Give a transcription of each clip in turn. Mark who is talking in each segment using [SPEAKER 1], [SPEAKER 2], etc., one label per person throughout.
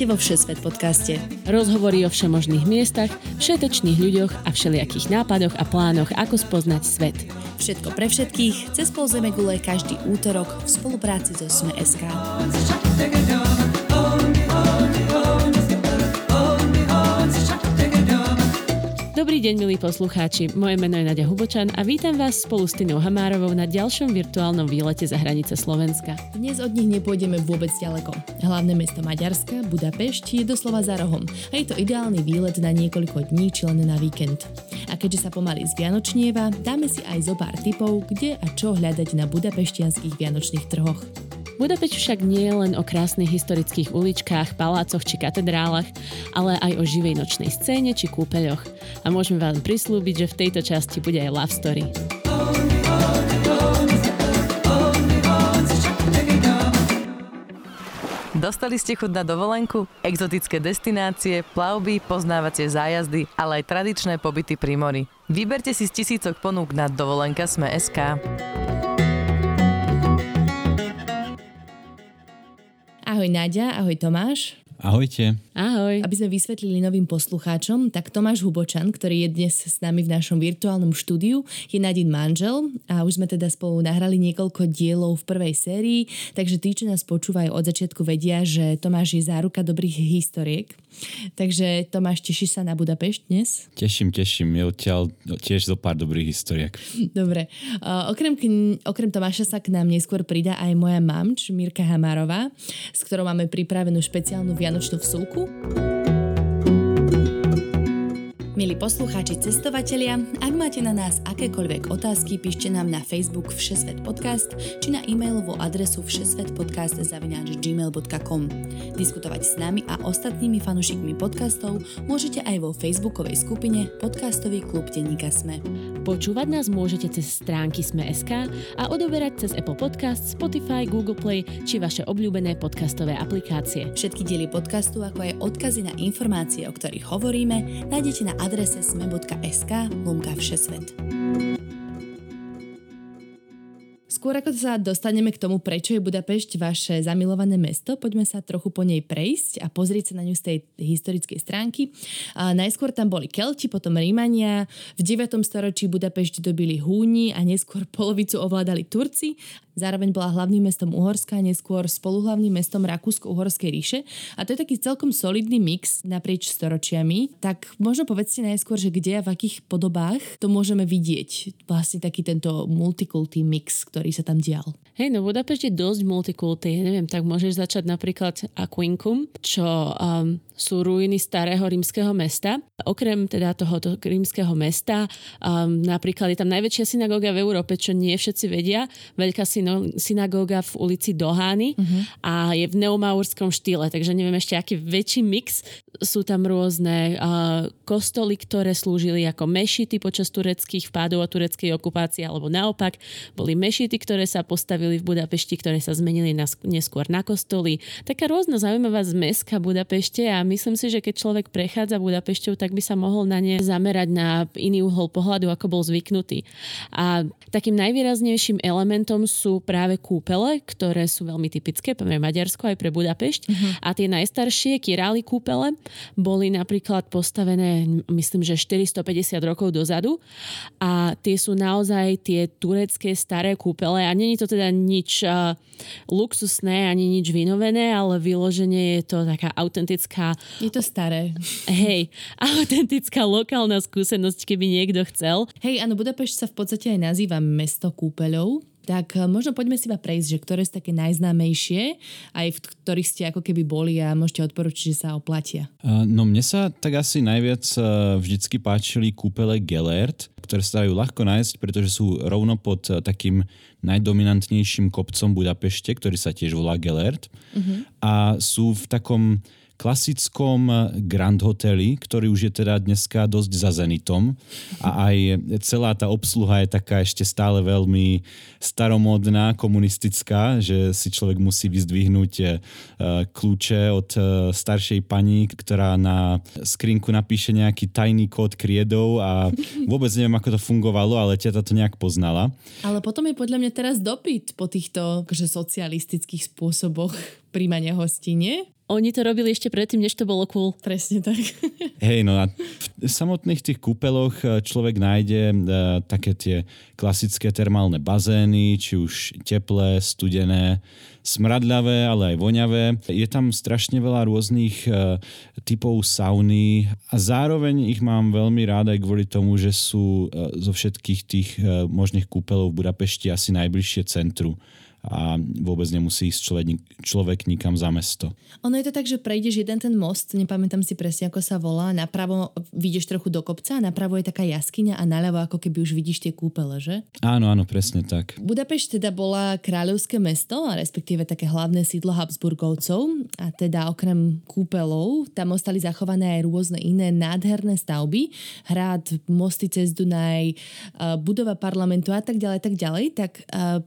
[SPEAKER 1] Vítajte vo Všesvet podcaste.
[SPEAKER 2] Rozhovory o všemožných miestach, všetečných ľuďoch a všelijakých nápadoch a plánoch, ako spoznať svet.
[SPEAKER 1] Všetko pre všetkých, cez pol gule každý útorok v spolupráci so Sme.sk.
[SPEAKER 2] Dobrý deň, milí poslucháči. Moje meno je Nadia Hubočan a vítam vás spolu s Tinou Hamárovou na ďalšom virtuálnom výlete za hranice Slovenska.
[SPEAKER 1] Dnes od nich nepôjdeme vôbec ďaleko. Hlavné mesto Maďarska, Budapešť, je doslova za rohom a je to ideálny výlet na niekoľko dní či len na víkend. A keďže sa pomaly z Vianočnieva, dáme si aj zo pár tipov, kde a čo hľadať na budapeštianských vianočných trhoch.
[SPEAKER 2] Budapešť však nie je len o krásnych historických uličkách, palácoch či katedrálach, ale aj o živej nočnej scéne či kúpeľoch. A môžeme vám prislúbiť, že v tejto časti bude aj love story.
[SPEAKER 3] Dostali ste chuť na dovolenku? Exotické destinácie, plavby, poznávacie zájazdy, ale aj tradičné pobyty pri mori. Vyberte si z tisícok ponúk na dovolenka Sme.sk.
[SPEAKER 1] Ahoj Nadia, ahoj Tomáš.
[SPEAKER 4] Ahojte.
[SPEAKER 2] Ahoj.
[SPEAKER 1] Aby sme vysvetlili novým poslucháčom, tak Tomáš Hubočan, ktorý je dnes s nami v našom virtuálnom štúdiu, je Nadin manžel a už sme teda spolu nahrali niekoľko dielov v prvej sérii, takže tí, čo nás počúvajú od začiatku, vedia, že Tomáš je záruka dobrých historiek. Takže Tomáš, teší sa na Budapešť dnes?
[SPEAKER 4] Teším, teším. Je odtiaľ tiež zo pár dobrých historiek.
[SPEAKER 1] Dobre. Uh, okrem, okrem Tomáša sa k nám neskôr pridá aj moja mamč, Mirka Hamárová, s ktorou máme pripravenú špeciálnu vianočnú vsúku. Milí poslucháči, cestovatelia, ak máte na nás akékoľvek otázky, píšte nám na Facebook Všesvet podcast či na e-mailovú adresu všesvetpodcast.gmail.com Diskutovať s nami a ostatnými fanúšikmi podcastov môžete aj vo facebookovej skupine Podcastový klub Denníka Sme.
[SPEAKER 2] Počúvať nás môžete cez stránky Sme.sk a odoberať cez Apple Podcast, Spotify, Google Play či vaše obľúbené podcastové aplikácie.
[SPEAKER 1] Všetky diely podcastu, ako aj odkazy na informácie, o ktorých hovoríme, nájdete na adrese sme.sk lomka všesvet. Skôr ako sa dostaneme k tomu, prečo je Budapešť vaše zamilované mesto, poďme sa trochu po nej prejsť a pozrieť sa na ňu z tej historickej stránky. A najskôr tam boli Kelti, potom Rímania, v 9. storočí Budapešť dobili Húni a neskôr polovicu ovládali Turci Zároveň bola hlavným mestom Uhorska, neskôr spoluhlavným mestom Rakúsko-Uhorskej ríše. A to je taký celkom solidný mix naprieč storočiami. Tak možno povedzte najskôr, že kde a v akých podobách to môžeme vidieť. Vlastne taký tento multikulty mix, ktorý sa tam dial.
[SPEAKER 2] Hej, no Budapešť je dosť multikulty. Neviem, tak môžeš začať napríklad Aquincum, čo um, sú ruiny starého rímskeho mesta. Okrem teda tohoto rímskeho mesta, um, napríklad je tam najväčšia synagóga v Európe, čo nie všetci vedia. Veľká synagóga v ulici Dohány uh-huh. a je v neomaurskom štýle, takže neviem ešte aký väčší mix. Sú tam rôzne uh, kostoly, ktoré slúžili ako mešity počas tureckých vpádov a tureckej okupácie, alebo naopak boli mešity, ktoré sa postavili v Budapešti, ktoré sa zmenili na, neskôr na kostoly. Taká rôzna zaujímavá zmeska Budapešte a myslím si, že keď človek prechádza Budapešťou, tak by sa mohol na ne zamerať na iný uhol pohľadu, ako bol zvyknutý. A takým najvýraznejším elementom sú práve kúpele, ktoré sú veľmi typické pre Maďarsko aj pre Budapešť. Uh-huh. A tie najstaršie király kúpele boli napríklad postavené, myslím, že 450 rokov dozadu. A tie sú naozaj tie turecké staré kúpele. A není to teda nič uh, luxusné ani nič vynovené, ale vyloženie je to taká autentická
[SPEAKER 1] je to staré.
[SPEAKER 2] Hej, autentická lokálna skúsenosť, keby niekto chcel.
[SPEAKER 1] Hej, áno, Budapešť sa v podstate aj nazýva mesto kúpeľov, tak eh, možno poďme si iba prejsť, že ktoré sú také najznámejšie, aj v ktorých ste ako keby boli a môžete odporučiť, že sa oplatia.
[SPEAKER 4] No mne sa tak asi najviac eh, vždycky páčili kúpele Gelert, ktoré sa dajú ľahko nájsť, pretože sú rovno pod eh, takým najdominantnejším kopcom Budapešte, ktorý sa tiež volá Gelert. Uh-huh. A sú v takom klasickom Grand Hoteli, ktorý už je teda dneska dosť za Zenitom a aj celá tá obsluha je taká ešte stále veľmi staromodná, komunistická, že si človek musí vyzdvihnúť e, kľúče od e, staršej pani, ktorá na skrinku napíše nejaký tajný kód kriedov a vôbec neviem, ako to fungovalo, ale teta to nejak poznala.
[SPEAKER 1] Ale potom je podľa mňa teraz dopyt po týchto akože, socialistických spôsoboch príjmania hostí, nie?
[SPEAKER 2] Oni to robili ešte predtým, než to bolo cool.
[SPEAKER 1] Presne tak.
[SPEAKER 4] Hej, no a v samotných tých kúpeloch e, človek nájde uh, také tie klasické termálne bazény, či už teplé, studené, smradľavé, ale aj voňavé. Je tam strašne veľa rôznych uh, typov sauny a zároveň ich mám veľmi rád aj kvôli tomu, že sú uh, zo všetkých tých uh, možných kúpelov v Budapešti asi najbližšie centru a vôbec nemusí ísť človek, človek nikam za mesto.
[SPEAKER 1] Ono je to tak, že prejdeš jeden ten most, nepamätám si presne, ako sa volá, napravo vidíš trochu do kopca, napravo je taká jaskyňa a naľavo ako keby už vidíš tie kúpele, že?
[SPEAKER 4] Áno, áno, presne tak.
[SPEAKER 1] Budapešť teda bola kráľovské mesto, a respektíve také hlavné sídlo Habsburgovcov a teda okrem kúpelov tam ostali zachované aj rôzne iné nádherné stavby, hrad, mosty cez Dunaj, budova parlamentu a tak ďalej, tak ďalej, tak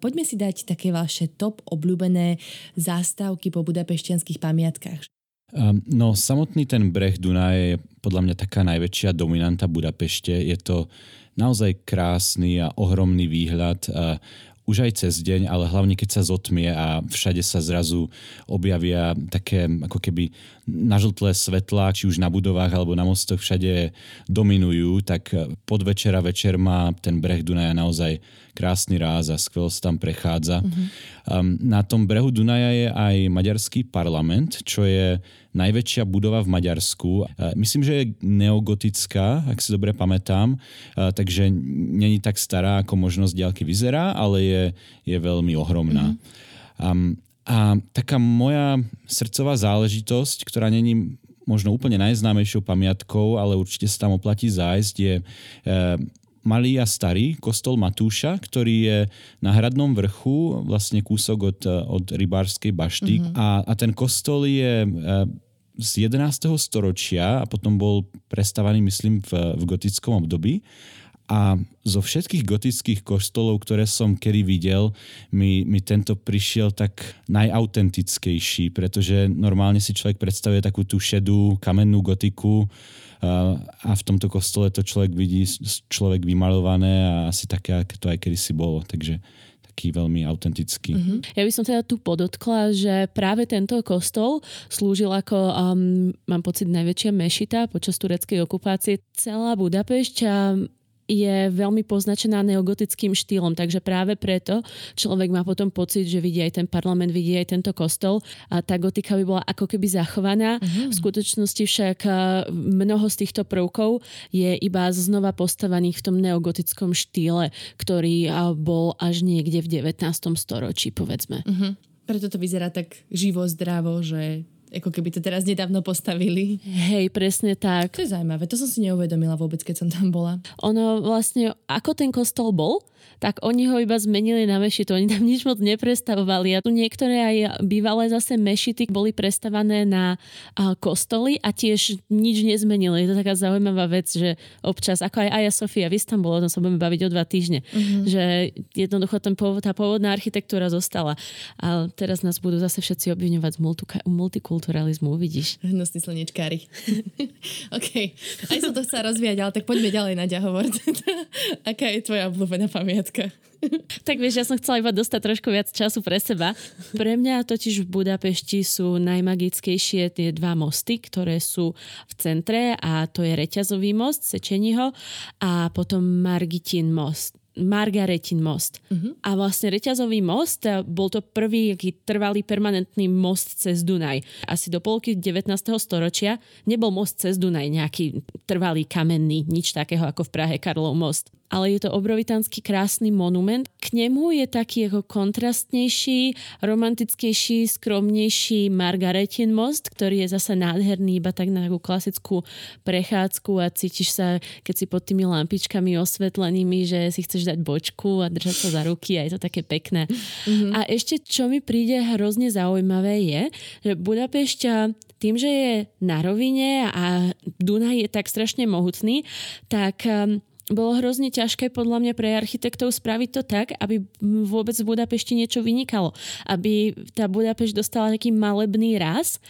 [SPEAKER 1] poďme si dať také vaše top obľúbené zástavky po budapešťanských pamiatkách?
[SPEAKER 4] Um, no samotný ten breh Dunaja je podľa mňa taká najväčšia dominanta Budapešte. Je to naozaj krásny a ohromný výhľad. Uh, už aj cez deň, ale hlavne keď sa zotmie a všade sa zrazu objavia také ako keby nažltlé svetla, či už na budovách alebo na mostoch všade dominujú, tak pod večera večer má ten breh Dunaja naozaj krásny ráz a skvelo sa tam prechádza. Mm-hmm. Um, na tom brehu Dunaja je aj maďarský parlament, čo je najväčšia budova v Maďarsku. Myslím, že je neogotická, ak si dobre pamätám, takže není tak stará, ako možnosť diálky vyzerá, ale je, je veľmi ohromná. Mm-hmm. Um, a taká moja srdcová záležitosť, ktorá není možno úplne najznámejšou pamiatkou, ale určite sa tam oplatí zájsť, je e, malý a starý kostol Matúša, ktorý je na hradnom vrchu, vlastne kúsok od, od rybárskej bašty. Mm-hmm. A, a ten kostol je e, z 11. storočia a potom bol prestávaný, myslím, v, v gotickom období. A zo všetkých gotických kostolov, ktoré som kedy videl, mi, mi tento prišiel tak najautentickejší, pretože normálne si človek predstavuje takú tú šedú kamennú gotiku a v tomto kostole to človek vidí, človek vymalované a asi také, aké to aj kedysi bolo. Takže taký veľmi autentický. Mm-hmm.
[SPEAKER 2] Ja by som teda tu podotkla, že práve tento kostol slúžil ako, um, mám pocit, najväčšia mešita počas tureckej okupácie. Celá Budapešť um, je veľmi poznačená neogotickým štýlom, takže práve preto človek má potom pocit, že vidí aj ten parlament, vidí aj tento kostol a tá gotika by bola ako keby zachovaná. Uh-huh. V skutočnosti však mnoho z týchto prvkov je iba znova postavaných v tom neogotickom štýle, ktorý bol až niekde v 19. storočí, povedzme.
[SPEAKER 1] Uh-huh. Preto to vyzerá tak živo, zdravo, že ako keby to teraz nedávno postavili.
[SPEAKER 2] Hej, presne tak.
[SPEAKER 1] To je zaujímavé, to som si neuvedomila vôbec, keď som tam bola.
[SPEAKER 2] Ono vlastne, ako ten kostol bol, tak oni ho iba zmenili na mešitu. Oni tam nič moc neprestavovali. A tu niektoré aj bývalé zase mešity boli prestavané na kostoly a tiež nič nezmenili. Je to taká zaujímavá vec, že občas, ako aj Aja Sofia v Istambule, o tom sa budeme baviť o dva týždne, mm-hmm. že jednoducho ten pôvod, tá pôvodná architektúra zostala. A teraz nás budú zase všetci obviňovať z multikulturalizmu, uvidíš.
[SPEAKER 1] Hnusný slnečkári. OK. Aj som to chcela rozvíjať, ale tak poďme ďalej na hovor. Aká je tvoja obľúbená pamiatka?
[SPEAKER 2] Tak vieš, ja som chcela iba dostať trošku viac času pre seba. Pre mňa totiž v Budapešti sú najmagickejšie tie dva mosty, ktoré sú v centre a to je Reťazový most, Sečeniho a potom Margitin most. Margaretin most. Uh-huh. A vlastne Reťazový most bol to prvý aký trvalý permanentný most cez Dunaj. Asi do polky 19. storočia nebol most cez Dunaj nejaký trvalý kamenný, nič takého ako v Prahe Karlov most ale je to obrovitánsky krásny monument. K nemu je taký ako kontrastnejší, romantickejší, skromnejší Margaretin most, ktorý je zase nádherný, iba tak na takú klasickú prechádzku a cítiš sa, keď si pod tými lampičkami osvetlenými, že si chceš dať bočku a držať sa za ruky a je to také pekné. Mm-hmm. A ešte, čo mi príde hrozne zaujímavé je, že Budapešť tým, že je na rovine a Dunaj je tak strašne mohutný, tak um, bolo hrozne ťažké podľa mňa pre architektov spraviť to tak, aby vôbec v Budapešti niečo vynikalo. Aby tá Budapešť dostala taký malebný raz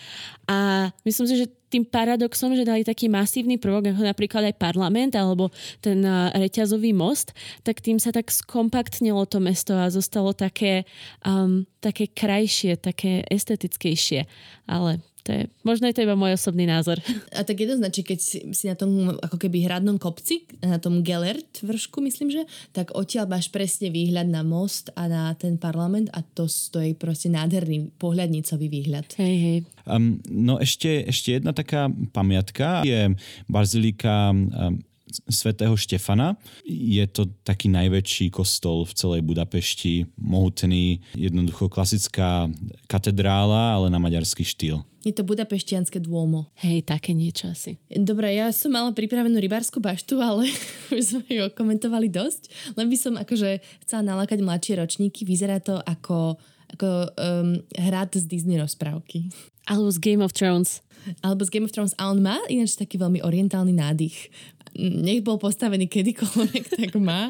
[SPEAKER 2] a myslím si, že tým paradoxom, že dali taký masívny prvok, ako napríklad aj parlament alebo ten reťazový most, tak tým sa tak skompaktnilo to mesto a zostalo také, um, také krajšie, také estetickejšie. Ale to je, možno je to iba môj osobný názor.
[SPEAKER 1] A tak jednoznačne, keď si, si na tom ako keby hradnom kopci, na tom Gellert vršku, myslím, že, tak odtiaľ máš presne výhľad na most a na ten parlament a to, stojí proste nádherný pohľadnicový výhľad.
[SPEAKER 2] Hej, hej.
[SPEAKER 4] Um, no ešte, ešte jedna taká pamiatka je bazilika um, svätého Štefana. Je to taký najväčší kostol v celej Budapešti, mohutný, jednoducho klasická katedrála, ale na maďarský štýl.
[SPEAKER 1] Je to budapeštianské dômo.
[SPEAKER 2] Hej, také niečo asi.
[SPEAKER 1] Dobre, ja som mala pripravenú rybárskú baštu, ale už sme ju komentovali dosť. Len by som akože chcela nalákať mladšie ročníky. Vyzerá to ako, ako um, hrad z Disney rozprávky.
[SPEAKER 2] Alebo z Game of Thrones.
[SPEAKER 1] Alebo z Game of Thrones. A on má ináč taký veľmi orientálny nádych nech bol postavený kedykoľvek, tak má.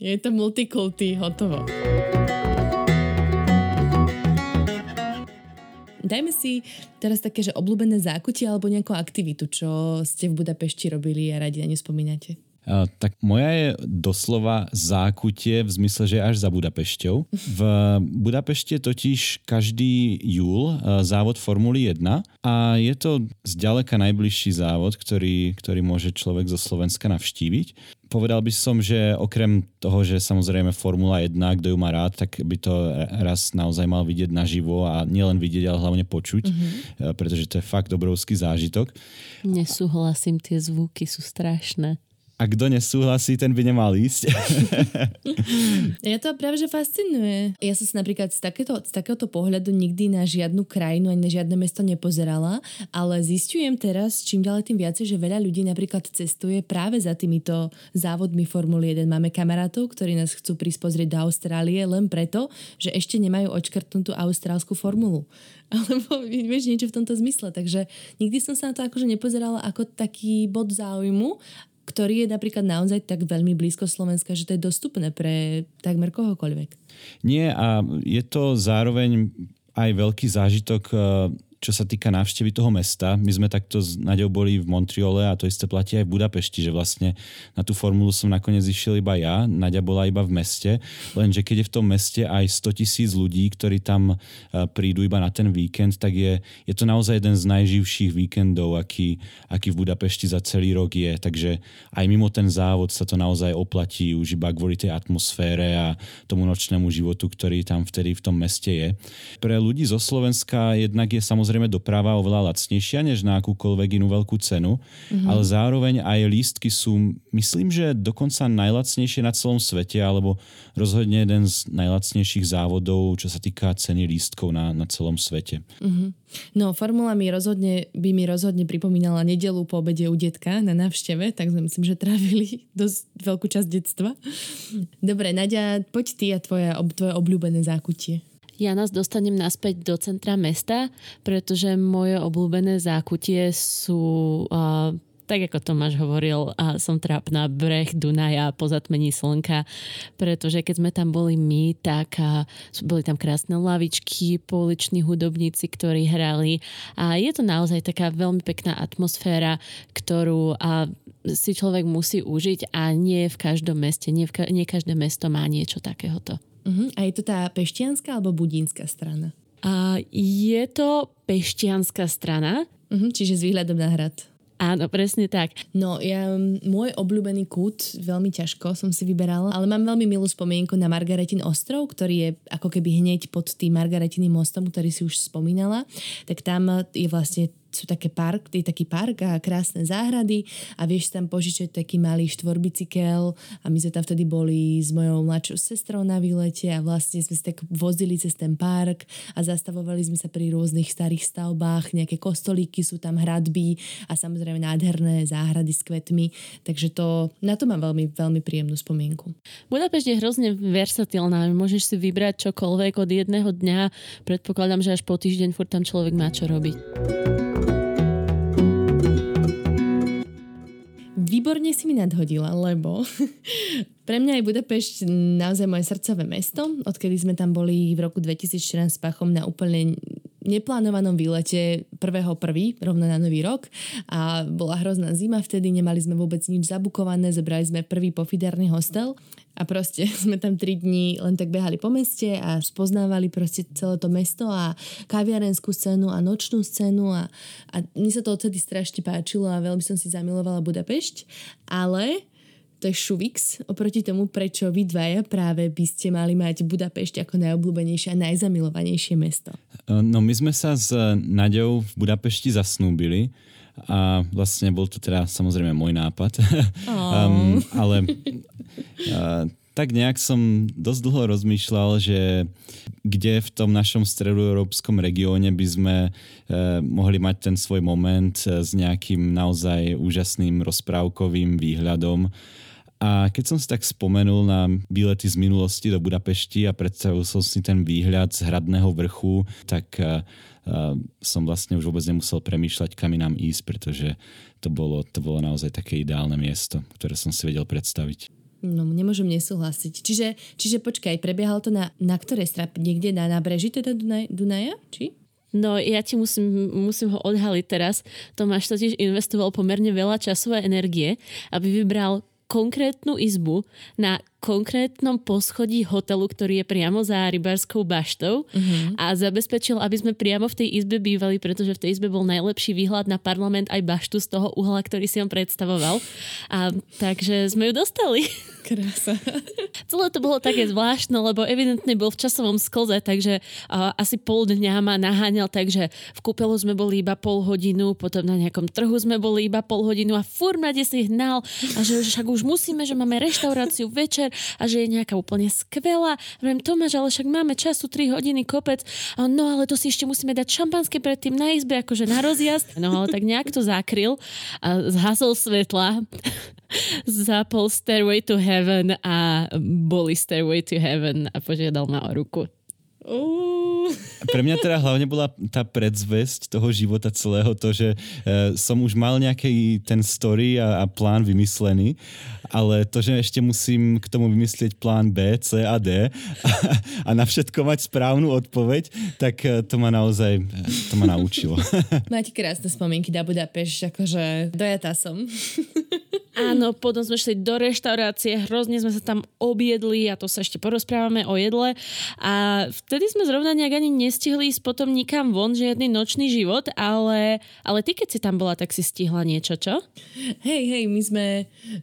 [SPEAKER 1] Je to multikulty, hotovo. Dajme si teraz také, že obľúbené zákutie alebo nejakú aktivitu, čo ste v Budapešti robili a radi na ňu spomínate.
[SPEAKER 4] Tak moja je doslova zákutie v zmysle, že až za Budapešťou. V Budapešti je totiž každý júl závod Formuly 1 a je to zďaleka najbližší závod, ktorý, ktorý môže človek zo Slovenska navštíviť. Povedal by som, že okrem toho, že samozrejme Formula 1, kto ju má rád, tak by to raz naozaj mal vidieť naživo a nielen vidieť, ale hlavne počuť, mm-hmm. pretože to je fakt obrovský zážitok.
[SPEAKER 2] Nesúhlasím, tie zvuky sú strašné
[SPEAKER 4] a kto nesúhlasí, ten by nemal ísť.
[SPEAKER 1] ja to práve že fascinuje. Ja som sa napríklad z, takéto, z takéhoto pohľadu nikdy na žiadnu krajinu ani na žiadne mesto nepozerala, ale zistujem teraz čím ďalej tým viacej, že veľa ľudí napríklad cestuje práve za týmito závodmi Formuly 1. Máme kamarátov, ktorí nás chcú prísť pozrieť do Austrálie len preto, že ešte nemajú odškrtnutú austrálsku formulu alebo vieš niečo v tomto zmysle. Takže nikdy som sa na to akože nepozerala ako taký bod záujmu, ktorý je napríklad naozaj tak veľmi blízko Slovenska, že to je dostupné pre takmer kohokoľvek.
[SPEAKER 4] Nie a je to zároveň aj veľký zážitok eh, čo sa týka návštevy toho mesta. My sme takto s Naďou boli v Montreale a to isté platí aj v Budapešti, že vlastne na tú formulu som nakoniec išiel iba ja, Naďa bola iba v meste, lenže keď je v tom meste aj 100 tisíc ľudí, ktorí tam e, prídu iba na ten víkend, tak je, je to naozaj jeden z najživších víkendov, aký, aký v Budapešti za celý rok je. Takže aj mimo ten závod sa to naozaj oplatí už iba kvôli tej atmosfére a tomu nočnému životu, ktorý tam vtedy v tom meste je. Pre ľudí zo Slovenska jednak je samozrejme samozrejme doprava oveľa lacnejšia než na akúkoľvek inú veľkú cenu, mm-hmm. ale zároveň aj lístky sú, myslím, že dokonca najlacnejšie na celom svete, alebo rozhodne jeden z najlacnejších závodov, čo sa týka ceny lístkov na, na celom svete.
[SPEAKER 1] Mm-hmm. No, formula mi rozhodne, by mi rozhodne pripomínala nedelu po obede u detka na návšteve, tak sme myslím, že trávili dosť veľkú časť detstva. Dobre, Nadia, poď ty a tvoje, tvoje obľúbené zákutie
[SPEAKER 2] ja nás dostanem naspäť do centra mesta, pretože moje obľúbené zákutie sú uh, tak ako Tomáš hovoril, a som trápna breh Dunaja po zatmení slnka, pretože keď sme tam boli my, tak a, boli tam krásne lavičky, pouliční hudobníci, ktorí hrali a je to naozaj taká veľmi pekná atmosféra, ktorú a, si človek musí užiť a nie v každom meste, nie, v ka- nie každé mesto má niečo takéhoto.
[SPEAKER 1] Uh-huh. A je to tá peštianská alebo budínska strana?
[SPEAKER 2] A je to peštianská strana.
[SPEAKER 1] Uh-huh, čiže s výhľadom na hrad.
[SPEAKER 2] Áno, presne tak.
[SPEAKER 1] No, ja, môj obľúbený kút, veľmi ťažko som si vyberala, ale mám veľmi milú spomienku na Margaretin ostrov, ktorý je ako keby hneď pod tým Margaretiným mostom, ktorý si už spomínala. Tak tam je vlastne sú také park, je taký park a krásne záhrady a vieš tam požičať taký malý štvorbicykel a my sme tam vtedy boli s mojou mladšou sestrou na výlete a vlastne sme sa tak vozili cez ten park a zastavovali sme sa pri rôznych starých stavbách, nejaké kostolíky sú tam hradby a samozrejme nádherné záhrady s kvetmi, takže to, na to mám veľmi, veľmi príjemnú spomienku.
[SPEAKER 2] Budapešť je hrozne versatilná, môžeš si vybrať čokoľvek od jedného dňa, predpokladám, že až po týždeň furt tam človek má čo robiť.
[SPEAKER 1] Výborne si mi nadhodila, lebo pre mňa je Budapešť naozaj moje srdcové mesto. Odkedy sme tam boli v roku 2014 s Pachom na úplne neplánovanom výlete 1.1. rovno na nový rok a bola hrozná zima vtedy, nemali sme vôbec nič zabukované, zobrali sme prvý pofiderný hostel a proste sme tam 3 dní len tak behali po meste a spoznávali proste celé to mesto a kaviarenskú scénu a nočnú scénu a, a mne sa to odtedy strašne páčilo a veľmi som si zamilovala Budapešť, ale to je šuvix oproti tomu, prečo vy dvaja práve by ste mali mať Budapešť ako najobľúbenejšie a najzamilovanejšie mesto.
[SPEAKER 4] No my sme sa s Naďou v Budapešti zasnúbili a vlastne bol to teda samozrejme môj nápad. um, ale uh, tak nejak som dosť dlho rozmýšľal, že kde v tom našom stredoeurópskom regióne by sme uh, mohli mať ten svoj moment uh, s nejakým naozaj úžasným rozprávkovým výhľadom a keď som si tak spomenul na výlety z minulosti do Budapešti a predstavil som si ten výhľad z hradného vrchu, tak uh, uh, som vlastne už vôbec nemusel premýšľať, kam nám ísť, pretože to bolo, to bolo naozaj také ideálne miesto, ktoré som si vedel predstaviť.
[SPEAKER 1] No, nemôžem nesúhlasiť. Čiže, čiže počkaj, prebiehalo to na, na ktorej strap? Niekde na nábreží teda Dunaj, Dunaja? Či?
[SPEAKER 2] No ja ti musím, musím ho odhaliť teraz. Tomáš totiž investoval pomerne veľa času a energie, aby vybral konkrétnu izbu na konkrétnom poschodí hotelu, ktorý je priamo za rybárskou baštou uh-huh. a zabezpečil, aby sme priamo v tej izbe bývali, pretože v tej izbe bol najlepší výhľad na parlament aj baštu z toho uhla, ktorý si on predstavoval. A takže sme ju dostali.
[SPEAKER 1] Krása.
[SPEAKER 2] Celé to bolo také zvláštne, lebo evidentne bol v časovom sklze, takže uh, asi pol dňa ma naháňal, takže v kúpelu sme boli iba pol hodinu, potom na nejakom trhu sme boli iba pol hodinu a furt si hnal a že však už musíme, že máme reštauráciu večer a že je nejaká úplne skvelá. Viem, Tomáš, ale však máme času 3 hodiny kopec. A no ale to si ešte musíme dať šampanské predtým na izbe, akože na rozjazd. No ale tak nejak to zakryl a zhasol svetla zapol Stairway to Heaven a boli Stairway to Heaven a požiadal ma o ruku.
[SPEAKER 4] Uh. Pre mňa teda hlavne bola tá predzvesť toho života celého, to, že uh, som už mal nejaký ten story a, a plán vymyslený, ale to, že ešte musím k tomu vymyslieť plán B, C a D a, a na všetko mať správnu odpoveď, tak uh, to ma naozaj to ma naučilo.
[SPEAKER 1] Máte krásne spomienky na Budapešť, akože dojatá som.
[SPEAKER 2] Áno, potom sme šli do reštaurácie, hrozne sme sa tam objedli a to sa ešte porozprávame o jedle. A vtedy sme zrovna nejak ani nestihli ísť potom nikam von, žiadny nočný život, ale, ale ty keď si tam bola, tak si stihla niečo, čo?
[SPEAKER 1] Hej, hej, my sme,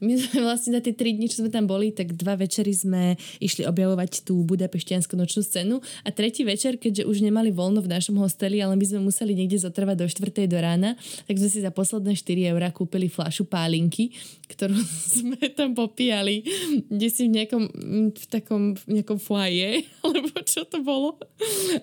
[SPEAKER 1] my sme vlastne na tie tri dni, čo sme tam boli, tak dva večery sme išli objavovať tú budapeštianskú nočnú scénu a tretí večer, keďže už nemali voľno v našom hosteli, ale my sme museli niekde zotrvať do 4. do rána, tak sme si za posledné 4 eurá kúpili flašu pálinky ktorú sme tam popíjali, kde si v nejakom, v takom v nejakom foaje, alebo čo to bolo,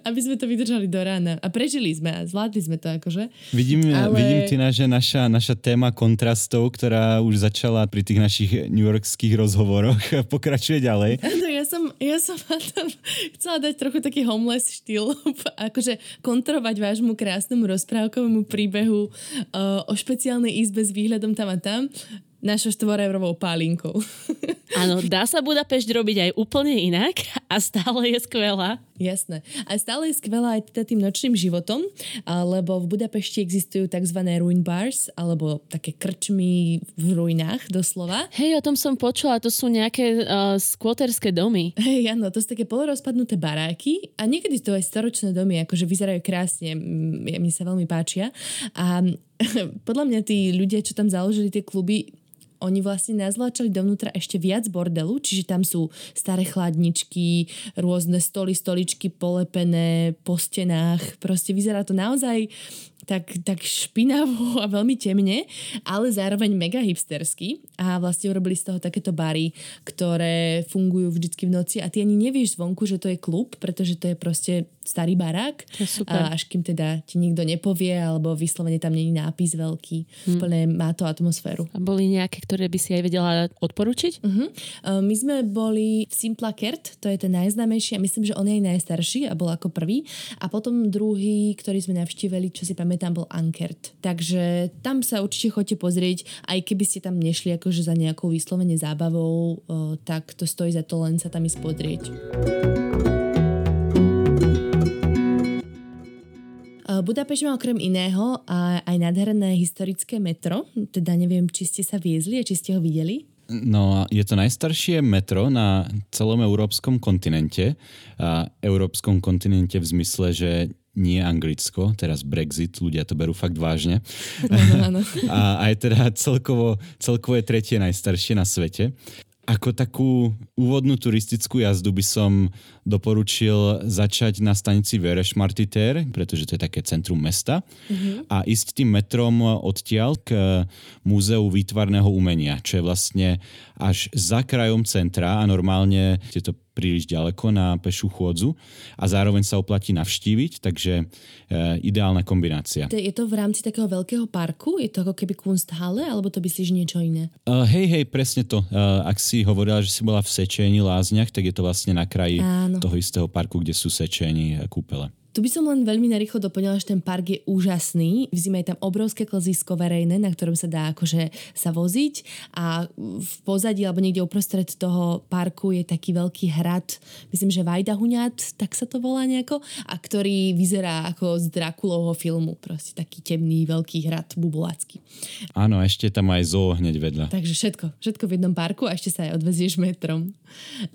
[SPEAKER 1] aby sme to vydržali do rána. A prežili sme a zvládli sme to akože.
[SPEAKER 4] Vidím, Ale... vidím Tina, že naša, naša téma kontrastov, ktorá už začala pri tých našich newyorských rozhovoroch, pokračuje ďalej.
[SPEAKER 1] Áno, ja som, ja som tam chcela dať trochu taký homeless štýl, akože kontrovať vášmu krásnemu rozprávkovému príbehu uh, o špeciálnej izbe s výhľadom tam a tam našou 4 eurovou pálinkou.
[SPEAKER 2] Áno, dá sa Budapešť robiť aj úplne inak a stále je skvelá.
[SPEAKER 1] Jasné. A stále je skvelá aj teda tým nočným životom, lebo v Budapešti existujú tzv. ruin bars, alebo také krčmy v ruinách doslova.
[SPEAKER 2] Hej, o tom som počula, to sú nejaké uh, skvoterské domy.
[SPEAKER 1] Hej, áno, to sú také polorozpadnuté baráky a niekedy to aj storočné domy, akože vyzerajú krásne, mne sa veľmi páčia. A podľa mňa tí ľudia, čo tam založili tie kluby, oni vlastne nazláčali dovnútra ešte viac bordelu, čiže tam sú staré chladničky, rôzne stoly, stoličky polepené po stenách. Proste vyzerá to naozaj tak, tak špinavo a veľmi temne, ale zároveň mega hipstersky a vlastne urobili z toho takéto bary, ktoré fungujú vždycky v noci a ty ani nevieš zvonku, že to je klub, pretože to je proste starý barák. A až kým teda ti nikto nepovie alebo vyslovene tam není nápis veľký. Hmm. Úplne má to atmosféru.
[SPEAKER 2] A boli nejaké, ktoré by si aj vedela odporučiť?
[SPEAKER 1] Uh-huh. My sme boli v Simpla Kert, to je ten najznámejší a myslím, že on je aj najstarší a bol ako prvý. A potom druhý, ktorý sme navštívili, čo si pamätám, bol Ankert. Takže tam sa určite chodte pozrieť, aj keby ste tam nešli akože za nejakou vyslovene zábavou, tak to stojí za to len sa tam ísť pozrieť. Budapešť má okrem iného aj nádherné historické metro, teda neviem, či ste sa viezli a či ste ho videli.
[SPEAKER 4] No, je to najstaršie metro na celom európskom kontinente. A európskom kontinente v zmysle, že nie Anglicko, teraz Brexit, ľudia to berú fakt vážne.
[SPEAKER 1] Ano, ano.
[SPEAKER 4] A aj teda celkovo, celkovo je tretie najstaršie na svete. Ako takú úvodnú turistickú jazdu by som doporučil začať na stanici Verešmartiter, pretože to je také centrum mesta mm-hmm. a ísť tým metrom odtiaľ k Múzeu výtvarného umenia, čo je vlastne až za krajom centra a normálne je to príliš ďaleko na pešu chôdzu a zároveň sa oplatí navštíviť, takže e, ideálna kombinácia.
[SPEAKER 1] Je to v rámci takého veľkého parku? Je to ako keby Kunsthalle, alebo to myslíš niečo iné?
[SPEAKER 4] Uh, hej, hej, presne to. Uh, ak si hovorila, že si bola v Sečení Lázniach, tak je to vlastne na kraji Áno. toho istého parku, kde sú Sečení kúpele.
[SPEAKER 1] Tu by som len veľmi narýchlo doplnila, že ten park je úžasný. V zime je tam obrovské klzisko verejné, na ktorom sa dá akože sa voziť a v pozadí alebo niekde uprostred toho parku je taký veľký hrad, myslím, že Vajdahuňat, tak sa to volá nejako, a ktorý vyzerá ako z Drakulovho filmu. Proste taký temný veľký hrad bubolácky.
[SPEAKER 4] Áno, ešte tam aj zoo hneď vedľa.
[SPEAKER 1] Takže všetko, všetko v jednom parku a ešte sa aj odvezieš metrom.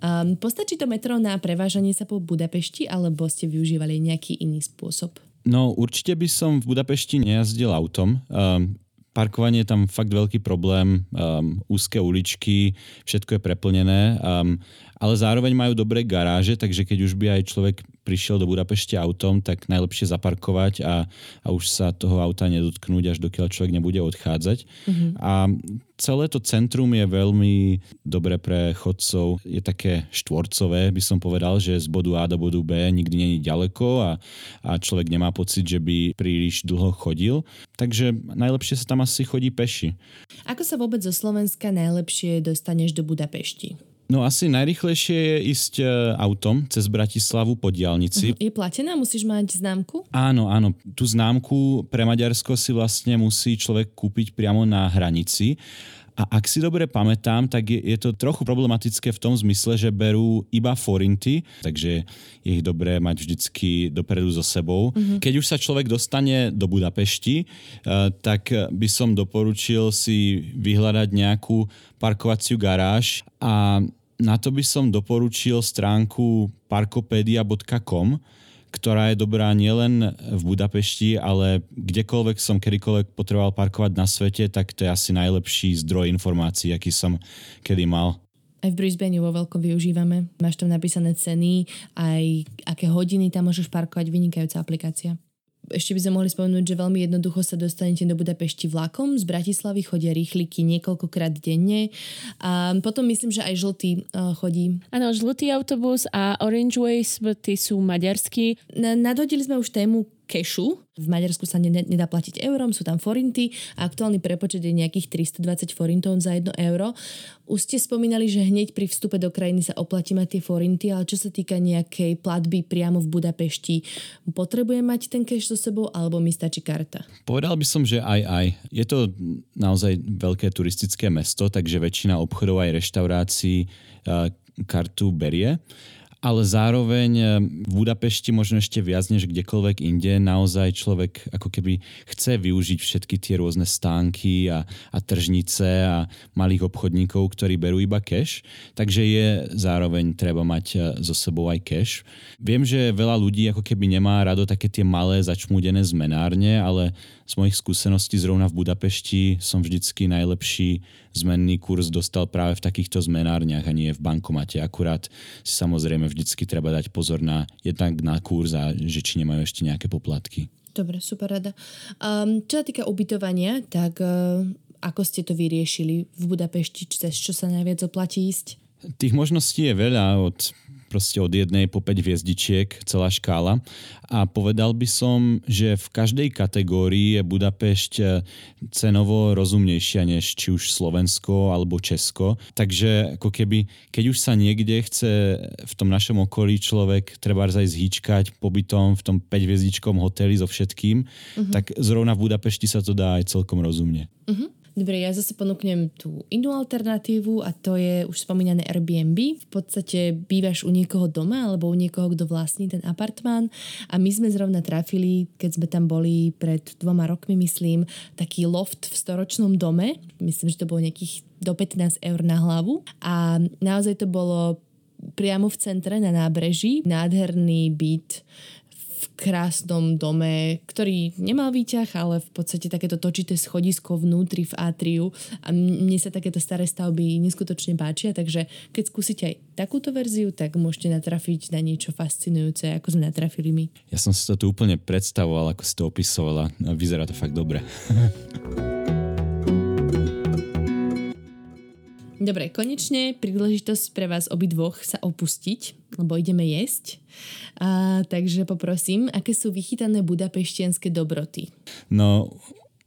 [SPEAKER 1] Um, postačí to metro na prevážanie sa po Budapešti alebo ste využívali nejaký nejaký iný spôsob?
[SPEAKER 4] No určite by som v Budapešti nejazdil autom. Um, parkovanie je tam fakt veľký problém, um, úzke uličky, všetko je preplnené, um, ale zároveň majú dobré garáže, takže keď už by aj človek prišiel do Budapešte autom, tak najlepšie zaparkovať a, a už sa toho auta nedotknúť, až dokiaľ človek nebude odchádzať. Mm-hmm. A celé to centrum je veľmi dobre pre chodcov. Je také štvorcové, by som povedal, že z bodu A do bodu B nikdy není ďaleko a, a človek nemá pocit, že by príliš dlho chodil. Takže najlepšie sa tam asi chodí peši.
[SPEAKER 1] Ako sa vôbec zo Slovenska najlepšie dostaneš do Budapešti?
[SPEAKER 4] No asi najrychlejšie je ísť e, autom cez Bratislavu po diálnici.
[SPEAKER 1] Je platená? Musíš mať známku?
[SPEAKER 4] Áno, áno. Tú známku pre Maďarsko si vlastne musí človek kúpiť priamo na hranici. A ak si dobre pamätám, tak je, je to trochu problematické v tom zmysle, že berú iba forinty, takže je ich dobré mať vždycky dopredu so sebou. Mm-hmm. Keď už sa človek dostane do Budapešti, uh, tak by som doporučil si vyhľadať nejakú parkovaciu garáž a na to by som doporučil stránku parkopedia.com, ktorá je dobrá nielen v Budapešti, ale kdekoľvek som kedykoľvek potreboval parkovať na svete, tak to je asi najlepší zdroj informácií, aký som kedy mal.
[SPEAKER 1] Aj v Brisbane vo veľkom využívame. Máš tam napísané ceny, aj aké hodiny tam môžeš parkovať, vynikajúca aplikácia ešte by sme mohli spomenúť, že veľmi jednoducho sa dostanete do Budapešti vlakom. Z Bratislavy chodia rýchliky niekoľkokrát denne. A potom myslím, že aj žltý uh, chodí.
[SPEAKER 2] Áno, žltý autobus a Orange Ways, tí sú maďarskí.
[SPEAKER 1] Nadhodili sme už tému kešu. V Maďarsku sa nedá platiť eurom, sú tam forinty a aktuálny prepočet je nejakých 320 forintov za 1 euro. Už ste spomínali, že hneď pri vstupe do krajiny sa oplatí mať tie forinty, ale čo sa týka nejakej platby priamo v Budapešti, potrebujem mať ten cash so sebou alebo mi stačí karta?
[SPEAKER 4] Povedal by som, že aj aj. Je to naozaj veľké turistické mesto, takže väčšina obchodov aj reštaurácií kartu berie ale zároveň eh, v Budapešti možno ešte viac než kdekoľvek inde naozaj človek ako keby chce využiť všetky tie rôzne stánky a, a tržnice a malých obchodníkov, ktorí berú iba cash, takže je zároveň treba mať eh, so sebou aj cash. Viem, že veľa ľudí ako keby nemá rado také tie malé začmúdené zmenárne, ale z mojich skúseností zrovna v Budapešti som vždycky najlepší zmenný kurz dostal práve v takýchto zmenárniach a nie v bankomate. Akurát si samozrejme vždycky treba dať pozor na jednak na kurz a že či nemajú ešte nejaké poplatky.
[SPEAKER 1] Dobre, super rada. Um, čo sa týka ubytovania, tak uh, ako ste to vyriešili v Budapešti, cez čo sa najviac oplatí ísť?
[SPEAKER 4] Tých možností je veľa, od proste od jednej po 5 hviezdičiek, celá škála. A povedal by som, že v každej kategórii je Budapešť eh, cenovo rozumnejšia než či už Slovensko alebo Česko. Takže ako keby, keď už sa niekde chce v tom našom okolí človek treba aj zhýčkať pobytom v tom 5 hviezdičkom hoteli so všetkým, uh-huh. tak zrovna v Budapešti sa to dá aj celkom rozumne.
[SPEAKER 1] Uh-huh. Dobre, ja zase ponúknem tú inú alternatívu a to je už spomínané Airbnb. V podstate bývaš u niekoho doma alebo u niekoho, kto vlastní ten apartmán a my sme zrovna trafili, keď sme tam boli pred dvoma rokmi, myslím, taký loft v storočnom dome. Myslím, že to bolo nejakých do 15 eur na hlavu a naozaj to bolo priamo v centre na nábreží. Nádherný byt v krásnom dome, ktorý nemal výťah, ale v podstate takéto točité schodisko vnútri v atriu a mne sa takéto staré stavby neskutočne páčia, takže keď skúsite aj takúto verziu, tak môžete natrafiť na niečo fascinujúce, ako sme natrafili my.
[SPEAKER 4] Ja som si to tu úplne predstavoval, ako si to opisovala. Vyzerá to fakt dobre.
[SPEAKER 1] Dobre, konečne príležitosť pre vás obidvoch sa opustiť, lebo ideme jesť. A, takže poprosím, aké sú vychytané budapeštianské dobroty?
[SPEAKER 4] No,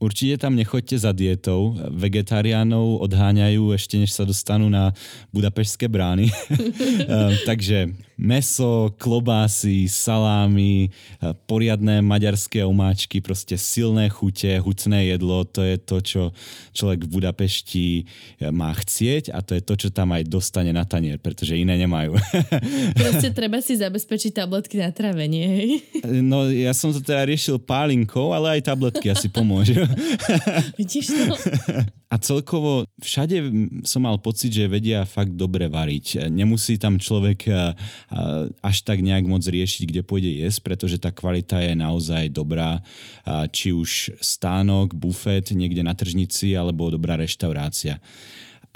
[SPEAKER 4] Určite tam nechoďte za dietou. Vegetariánov odháňajú ešte, než sa dostanú na budapešské brány. Takže meso, klobásy, salámy, eh, poriadne maďarské omáčky, proste silné chute, hutné jedlo, to je to, čo človek v Budapešti eh, má chcieť a to je to, čo tam aj dostane na tanier, pretože iné nemajú.
[SPEAKER 1] Proste treba si zabezpečiť tabletky na trávenie, hej?
[SPEAKER 4] No ja som to teda riešil pálinkou, ale aj tabletky asi pomôžu.
[SPEAKER 1] Vidíš to?
[SPEAKER 4] A celkovo všade som mal pocit, že vedia fakt dobre variť. Nemusí tam človek až tak nejak moc riešiť, kde pôjde jesť, pretože tá kvalita je naozaj dobrá. Či už stánok, bufet niekde na tržnici, alebo dobrá reštaurácia.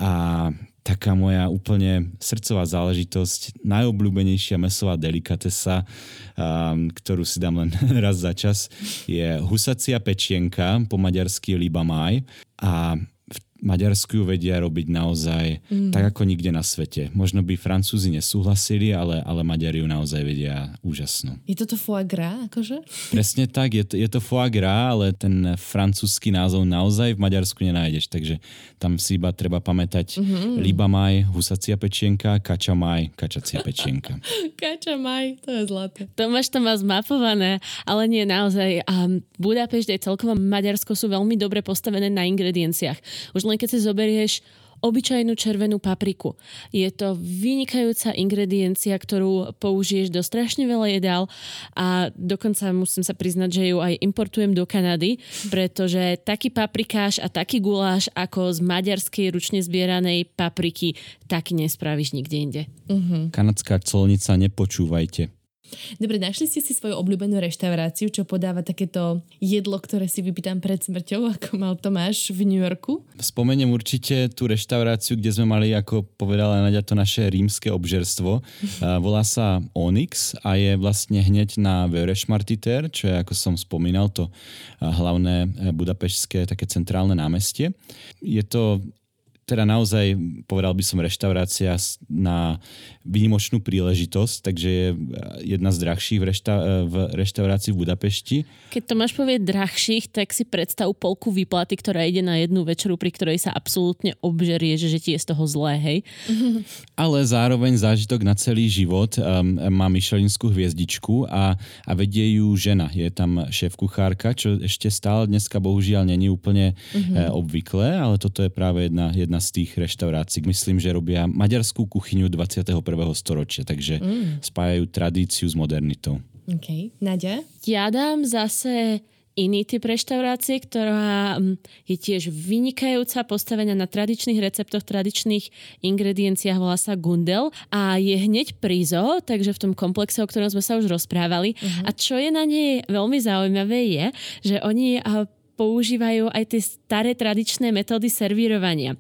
[SPEAKER 4] A taká moja úplne srdcová záležitosť, najobľúbenejšia mesová delikatesa, um, ktorú si dám len raz za čas, je husacia pečienka, po maďarsky libamaj. A Maďarsku ju vedia robiť naozaj mm. tak ako nikde na svete. Možno by Francúzi nesúhlasili, ale, ale Maďari ju naozaj vedia úžasnú.
[SPEAKER 1] Je toto foie gras, akože?
[SPEAKER 4] Presne tak, je to, je to foie gras, ale ten francúzsky názov naozaj v Maďarsku nenájdeš, takže tam si iba treba pamätať mm-hmm. libamaj, husacia pečienka, kačamaj, kačacia pečienka.
[SPEAKER 1] kačamaj, to je zlaté.
[SPEAKER 2] Tomáš to má zmapované, ale nie naozaj. Um, Budapešť aj celkovo Maďarsko sú veľmi dobre postavené na ingredienciách. Už len keď si zoberieš obyčajnú červenú papriku. Je to vynikajúca ingrediencia, ktorú použiješ do strašne veľa jedál a dokonca musím sa priznať, že ju aj importujem do Kanady, pretože taký paprikáš a taký guláš ako z maďarskej ručne zbieranej papriky taký nespravíš nikde inde.
[SPEAKER 4] Uh-huh. Kanadská colnica, nepočúvajte.
[SPEAKER 1] Dobre, našli ste si svoju obľúbenú reštauráciu, čo podáva takéto jedlo, ktoré si vypýtam pred smrťou, ako mal Tomáš v New Yorku?
[SPEAKER 4] Spomeniem určite tú reštauráciu, kde sme mali, ako povedala Nadia, to naše rímske obžerstvo. Volá sa Onyx a je vlastne hneď na Vörešmartiter, čo je, ako som spomínal, to hlavné budapešské také centrálne námestie. Je to teda naozaj, povedal by som, reštaurácia na výnimočnú príležitosť, takže je jedna z drahších v, rešta, v reštaurácii v Budapešti.
[SPEAKER 2] Keď to máš povieť drahších, tak si predstav polku výplaty, ktorá ide na jednu večeru, pri ktorej sa absolútne obžerie, že, že ti je z toho zlé, hej?
[SPEAKER 4] Ale zároveň zážitok na celý život. Um, má Michelinskú hviezdičku a, a vedie ju žena. Je tam šéf-kuchárka, čo ešte stále dneska bohužiaľ není úplne uh-huh. obvyklé, ale toto je práve jedna, jedna z tých reštaurácií. Myslím, že robia maďarskú kuchyňu 21 storočia, takže mm. spájajú tradíciu s modernitou.
[SPEAKER 1] OK. Nadia?
[SPEAKER 2] Ja dám zase iný typ reštaurácie, ktorá mm, je tiež vynikajúca, postavená na tradičných receptoch, tradičných ingredienciách, volá sa Gundel a je hneď prízo, takže v tom komplexe, o ktorom sme sa už rozprávali. Uh-huh. A čo je na nej veľmi zaujímavé je, že oni používajú aj tie staré tradičné metódy servírovania.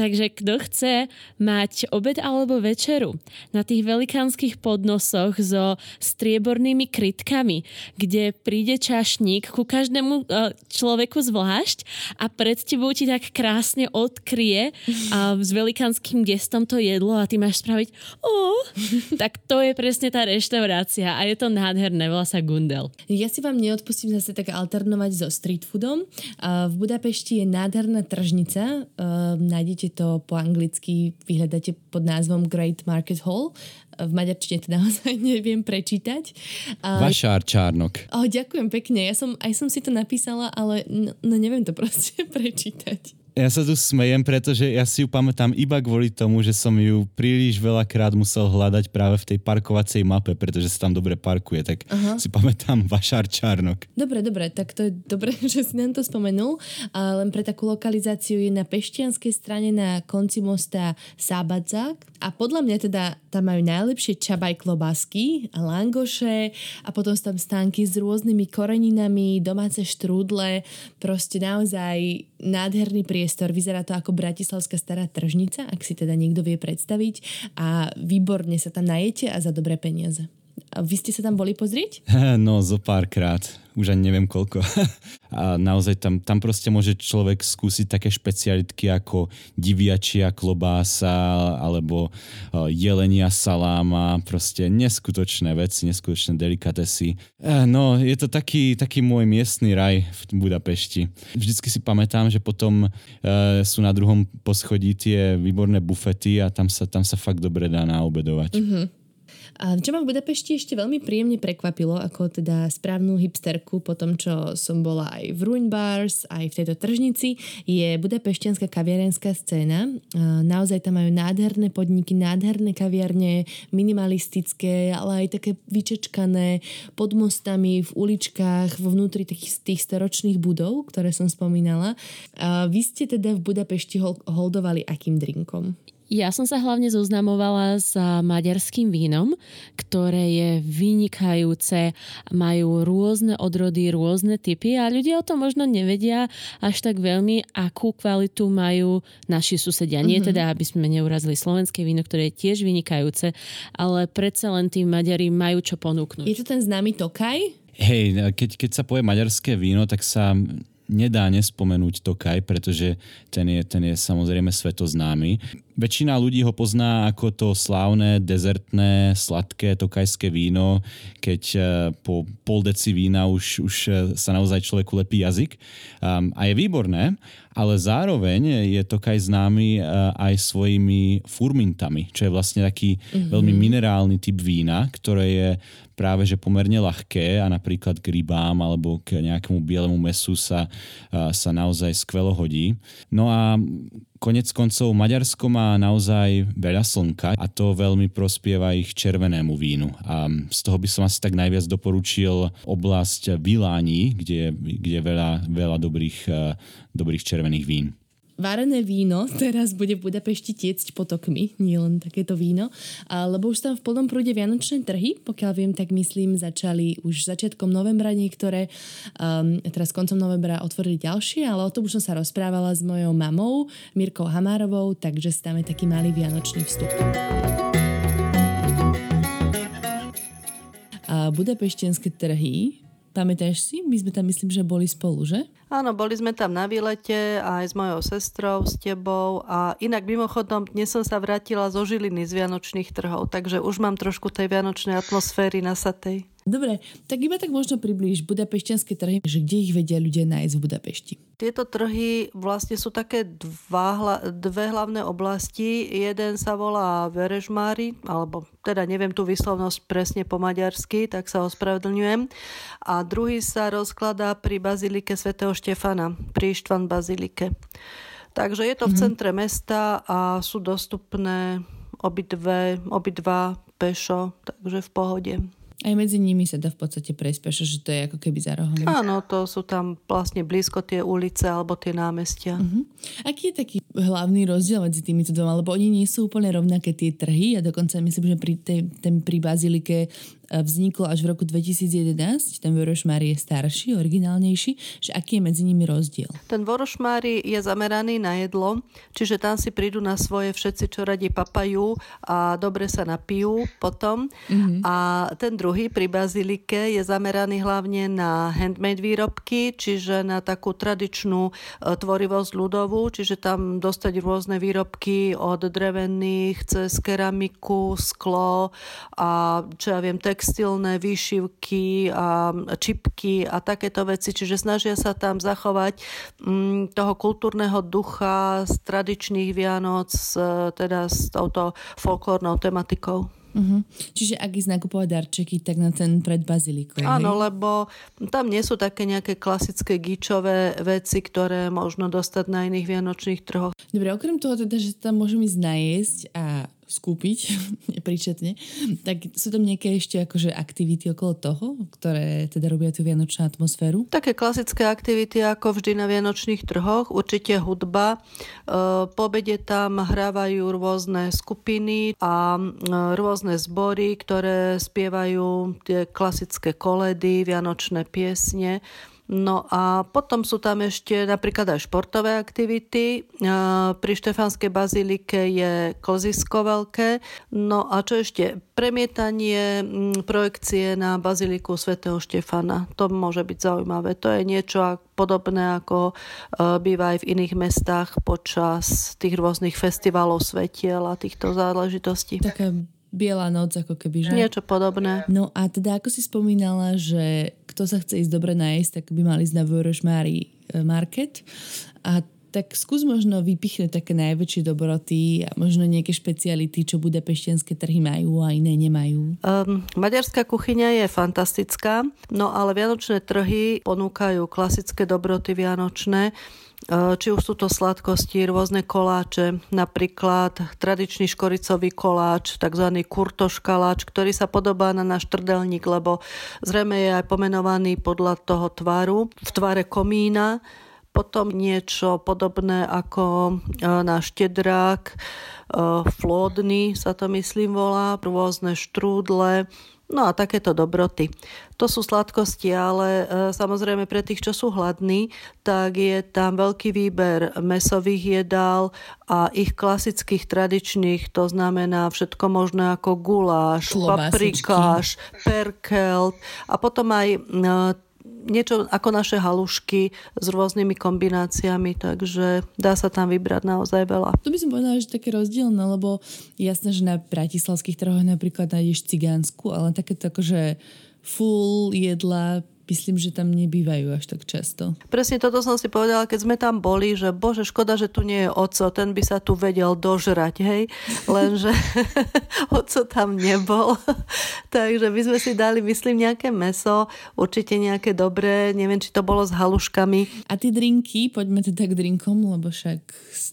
[SPEAKER 2] Takže kto chce mať obed alebo večeru na tých velikánskych podnosoch so striebornými krytkami, kde príde čašník ku každému e, človeku zvlášť a pred tebou ti tak krásne odkrie a s velikánskym gestom to jedlo a ty máš spraviť oh, tak to je presne tá reštaurácia a je to nádherné, volá sa Gundel.
[SPEAKER 1] Ja si vám neodpustím zase tak alternovať so street foodom, v Budapešti je nádherná tržnica, nájdete to po anglicky, vyhľadáte pod názvom Great Market Hall. V maďarčine to naozaj neviem prečítať.
[SPEAKER 4] Vašár Čárnok.
[SPEAKER 1] Oh, ďakujem pekne, ja som, aj som si to napísala, ale no, no neviem to proste prečítať.
[SPEAKER 4] Ja sa tu smejem, pretože ja si ju pamätám iba kvôli tomu, že som ju príliš veľakrát musel hľadať práve v tej parkovacej mape, pretože sa tam dobre parkuje, tak Aha. si pamätám Vašar Čárnok.
[SPEAKER 1] Dobre, dobre, tak to je dobre, že si nám to spomenul. A len pre takú lokalizáciu je na Peštianskej strane na konci mosta Sábadzák a podľa mňa teda tam majú najlepšie čabaj klobásky a langoše a potom sú tam stánky s rôznymi koreninami, domáce štrúdle, proste naozaj nádherný priestor. Vyzerá to ako Bratislavská stará tržnica, ak si teda niekto vie predstaviť a výborne sa tam najete a za dobré peniaze. A vy ste sa tam boli pozrieť?
[SPEAKER 4] No, zo párkrát. Už ani neviem koľko. A naozaj tam, tam proste môže človek skúsiť také špecialitky ako diviačia klobása alebo jelenia saláma. Proste neskutočné veci, neskutočné delikatesy. No, je to taký, taký môj miestny raj v Budapešti. Vždycky si pamätám, že potom e, sú na druhom poschodí tie výborné bufety a tam sa, tam sa fakt dobre dá naobedovať. Mm-hmm.
[SPEAKER 1] A čo ma v Budapešti ešte veľmi príjemne prekvapilo, ako teda správnu hipsterku po tom, čo som bola aj v Ruin Bars, aj v tejto tržnici, je budapešťanská kaviarenská scéna. Naozaj tam majú nádherné podniky, nádherné kaviarne, minimalistické, ale aj také vyčečkané pod mostami, v uličkách, vo vnútri tých, tých storočných budov, ktoré som spomínala. A vy ste teda v Budapešti holdovali akým drinkom?
[SPEAKER 2] Ja som sa hlavne zoznamovala s maďarským vínom, ktoré je vynikajúce, majú rôzne odrody, rôzne typy a ľudia o tom možno nevedia až tak veľmi, akú kvalitu majú naši susedia. Mm-hmm. Nie mhm. teda, aby sme neurazili slovenské víno, ktoré je tiež vynikajúce, ale predsa len tí Maďari majú čo ponúknuť.
[SPEAKER 1] Je to ten známy Tokaj?
[SPEAKER 4] Hej, keď, keď sa povie maďarské víno, tak sa nedá nespomenúť Tokaj, pretože ten je, ten je samozrejme svetoznámy. Väčšina ľudí ho pozná ako to slávne, dezertné, sladké tokajské víno, keď eh, po pol deci vína už, už eh, sa naozaj človeku lepí jazyk. A je výborné, ale zároveň je Tokaj známy uh, aj svojimi furmintami, čo je vlastne taký mm-hmm. veľmi minerálny typ vína, ktoré je práve že pomerne ľahké a napríklad k rybám alebo k nejakému bielemu mesu sa, sa naozaj skvelo hodí. No a konec koncov Maďarsko má naozaj veľa slnka a to veľmi prospieva ich červenému vínu. A z toho by som asi tak najviac doporučil oblasť Vilání, kde, kde je veľa, veľa dobrých, dobrých červených vín
[SPEAKER 1] varené víno teraz bude v Budapešti tiecť potokmi, nie len takéto víno, lebo už tam v plnom prúde Vianočné trhy, pokiaľ viem, tak myslím, začali už začiatkom novembra niektoré, um, teraz koncom novembra otvorili ďalšie, ale o tom už som sa rozprávala s mojou mamou, Mirkou Hamárovou, takže si taký malý vianočný vstup. Budapešťanské trhy Pamätáš si? My sme tam myslím, že boli spolu, že?
[SPEAKER 5] Áno, boli sme tam na výlete aj s mojou sestrou, s tebou a inak mimochodom dnes som sa vrátila zo Žiliny z Vianočných trhov, takže už mám trošku tej vianočnej atmosféry nasatej.
[SPEAKER 1] Dobre, tak iba tak možno priblíž budapešťanské trhy, že kde ich vedia ľudia nájsť v Budapešti.
[SPEAKER 5] Tieto trhy vlastne sú také dva, dve hlavné oblasti. Jeden sa volá Verežmári, alebo teda neviem tú vyslovnosť presne po maďarsky, tak sa ospravedlňujem. A druhý sa rozkladá pri Bazilike svätého Štefana, pri Ištvan Bazilike. Takže je to v mhm. centre mesta a sú dostupné obidve, obidva pešo, takže v pohode.
[SPEAKER 1] Aj medzi nimi sa dá v podstate prejsť že to je ako keby za rohom.
[SPEAKER 5] Áno, to sú tam vlastne blízko tie ulice alebo tie námestia. Uh-huh.
[SPEAKER 1] Aký je taký hlavný rozdiel medzi týmito dvoma? Lebo oni nie sú úplne rovnaké tie trhy a dokonca myslím, že pri, tej, ten, pri Bazilike vzniklo až v roku 2011. Ten Vorošmári je starší, originálnejší. Že aký je medzi nimi rozdiel?
[SPEAKER 5] Ten Vorošmári je zameraný na jedlo, čiže tam si prídu na svoje všetci, čo radi papajú a dobre sa napijú potom. Mm-hmm. A ten druhý pri Bazilike je zameraný hlavne na handmade výrobky, čiže na takú tradičnú e, tvorivosť ľudovú, čiže tam dostať rôzne výrobky od drevených cez keramiku, sklo a čo ja viem, tek textilné výšivky a čipky a takéto veci, čiže snažia sa tam zachovať mm, toho kultúrneho ducha z tradičných Vianoc, teda s touto folklórnou tematikou.
[SPEAKER 1] Uh-huh. Čiže ak ísť nakupovať darčeky, tak na ten pred bazilikou.
[SPEAKER 5] Áno, lebo tam nie sú také nejaké klasické gíčové veci, ktoré možno dostať na iných vianočných trhoch.
[SPEAKER 1] Dobre, okrem toho teda, že tam môžem ísť najesť a skúpiť, nepríčetne, tak sú tam nejaké ešte akože aktivity okolo toho, ktoré teda robia tú vianočnú atmosféru?
[SPEAKER 5] Také klasické aktivity ako vždy na vianočných trhoch, určite hudba. E, po obede tam hrávajú rôzne skupiny a e, rôzne zbory, ktoré spievajú tie klasické koledy, vianočné piesne. No a potom sú tam ešte napríklad aj športové aktivity. Pri Štefanskej bazilike je kozisko veľké. No a čo ešte? Premietanie projekcie na baziliku svätého Štefana. To môže byť zaujímavé. To je niečo podobné, ako býva aj v iných mestách počas tých rôznych festivalov svetiel a týchto záležitostí.
[SPEAKER 1] Taká biela noc, ako keby, že?
[SPEAKER 5] Niečo podobné.
[SPEAKER 1] No a teda, ako si spomínala, že kto sa chce ísť dobre nájsť, tak by mal ísť na Vörösmári e, Market. A tak skús možno vypichnúť také najväčšie dobroty a možno nejaké špeciality, čo budapešťanské trhy majú a iné nemajú.
[SPEAKER 5] Um, maďarská kuchyňa je fantastická, no ale vianočné trhy ponúkajú klasické dobroty vianočné, Eh, či už sú to sladkosti, rôzne koláče, napríklad tradičný škoricový koláč, tzv. kurtoškaláč, ktorý sa podobá na náš trdelník, lebo zrejme je aj pomenovaný podľa toho tvaru, v tvare komína, potom niečo podobné ako eh, náš tedrák, eh, flódny sa to myslím volá, rôzne štrúdle, No a takéto dobroty. To sú sladkosti, ale e, samozrejme pre tých, čo sú hladní, tak je tam veľký výber mesových jedál a ich klasických tradičných, to znamená všetko možné ako guláš, paprikáš, perkelt a potom aj e, niečo ako naše halušky s rôznymi kombináciami, takže dá sa tam vybrať naozaj veľa.
[SPEAKER 1] To by som povedala, že také rozdielne, lebo jasné, že na bratislavských trhoch napríklad nájdeš cigánsku, ale takéto akože full jedla myslím, že tam nebývajú až tak často.
[SPEAKER 5] Presne toto som si povedala, keď sme tam boli, že bože, škoda, že tu nie je oco, ten by sa tu vedel dožrať, hej, lenže oco tam nebol. Takže my sme si dali, myslím, nejaké meso, určite nejaké dobré, neviem, či to bolo s haluškami.
[SPEAKER 1] A tie drinky, poďme teda k drinkom, lebo však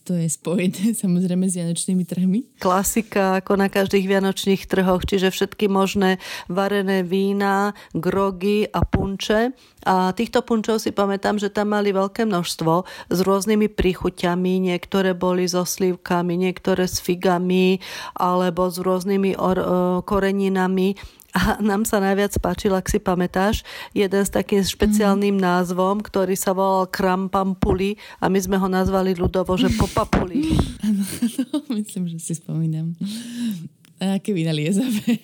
[SPEAKER 1] to je spojené samozrejme s vianočnými trhmi.
[SPEAKER 5] Klasika, ako na každých vianočných trhoch, čiže všetky možné varené vína, grogy a punč punče a týchto punčov si pamätám, že tam mali veľké množstvo s rôznymi príchuťami, niektoré boli so slívkami, niektoré s figami alebo s rôznymi or- koreninami a nám sa najviac páčil, ak si pamätáš, jeden s takým špeciálnym názvom, ktorý sa volal Krampampuli a my sme ho nazvali ľudovo, že Popapuli.
[SPEAKER 1] Áno, myslím, že si spomínam. A aké vína liezavé?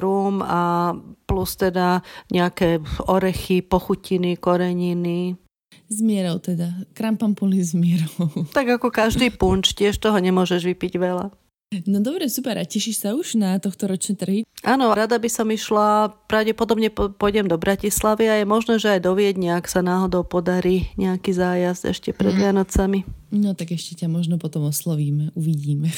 [SPEAKER 5] Rum a plus teda nejaké orechy, pochutiny, koreniny.
[SPEAKER 1] S mierou teda. Krampampuli s mierou.
[SPEAKER 5] Tak ako každý punč, tiež toho nemôžeš vypiť veľa.
[SPEAKER 1] No dobre, super. A tešíš sa už na tohto ročné trhy?
[SPEAKER 5] Áno, rada by som išla, pravdepodobne pôjdem do Bratislavy a je možné, že aj do Viedne, ak sa náhodou podarí nejaký zájazd ešte pred mm. Vianocami.
[SPEAKER 1] No tak ešte ťa možno potom oslovíme, uvidíme.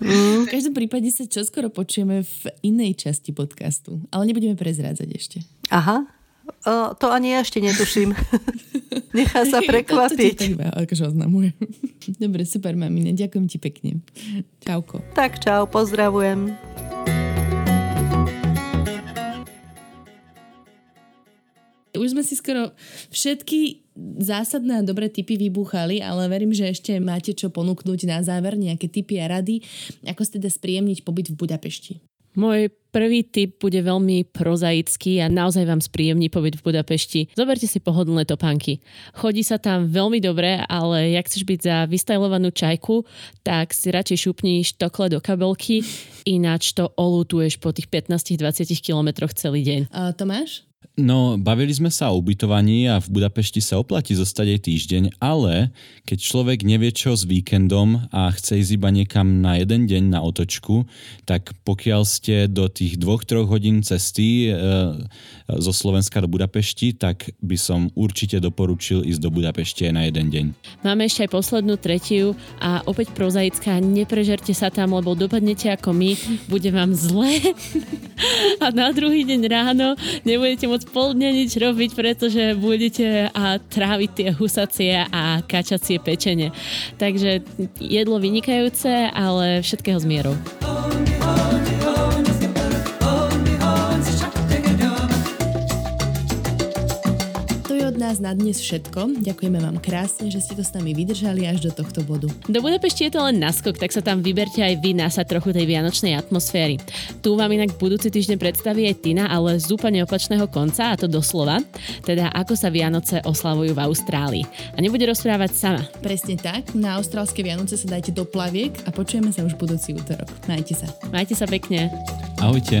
[SPEAKER 1] Mm. v každom prípade sa čoskoro počujeme v inej časti podcastu, ale nebudeme prezrádzať ešte.
[SPEAKER 5] Aha, o, to ani ja ešte netuším. Nechá sa prekvapiť.
[SPEAKER 1] to, to tak akože oznamujem. Dobre, super, mamine. Ďakujem ti pekne. Čauko.
[SPEAKER 5] Tak čau, pozdravujem.
[SPEAKER 1] Už sme si skoro všetky zásadné a dobré typy vybúchali, ale verím, že ešte máte čo ponúknuť na záver, nejaké typy a rady, ako ste teda spríjemniť pobyt v Budapešti.
[SPEAKER 2] Môj prvý tip bude veľmi prozaický a naozaj vám spríjemní pobyt v Budapešti. Zoberte si pohodlné topánky. Chodí sa tam veľmi dobre, ale jak chceš byť za vystajlovanú čajku, tak si radšej šupni štokle do kabelky, ináč to olutuješ po tých 15-20 kilometroch celý deň.
[SPEAKER 1] A Tomáš?
[SPEAKER 4] No, bavili sme sa o ubytovaní a v Budapešti sa oplatí zostať aj týždeň, ale keď človek nevie čo s víkendom a chce ísť iba niekam na jeden deň na otočku, tak pokiaľ ste do tých dvoch, troch hodín cesty e, zo Slovenska do Budapešti, tak by som určite doporučil ísť do Budapešti aj na jeden deň.
[SPEAKER 2] Máme ešte aj poslednú tretiu a opäť prozaická, neprežerte sa tam, lebo dopadnete ako my, bude vám zle a na druhý deň ráno nebudete môcť pol dňa nič robiť, pretože budete a tráviť tie husacie a kačacie pečenie. Takže jedlo vynikajúce, ale všetkého s mierou.
[SPEAKER 1] Nás na dnes všetko. Ďakujeme vám krásne, že ste to s nami vydržali až do tohto bodu.
[SPEAKER 2] Do Budapešti je to len naskok, tak sa tam vyberte aj vy nasa trochu tej vianočnej atmosféry. Tu vám inak budúci týždeň predstaví aj Tina, ale z úplne opačného konca, a to doslova, teda ako sa Vianoce oslavujú v Austrálii. A nebude rozprávať sama.
[SPEAKER 1] Presne tak, na austrálske Vianoce sa dajte do plaviek a počujeme sa už budúci útorok. Majte sa.
[SPEAKER 2] Majte sa pekne.
[SPEAKER 4] Ahojte.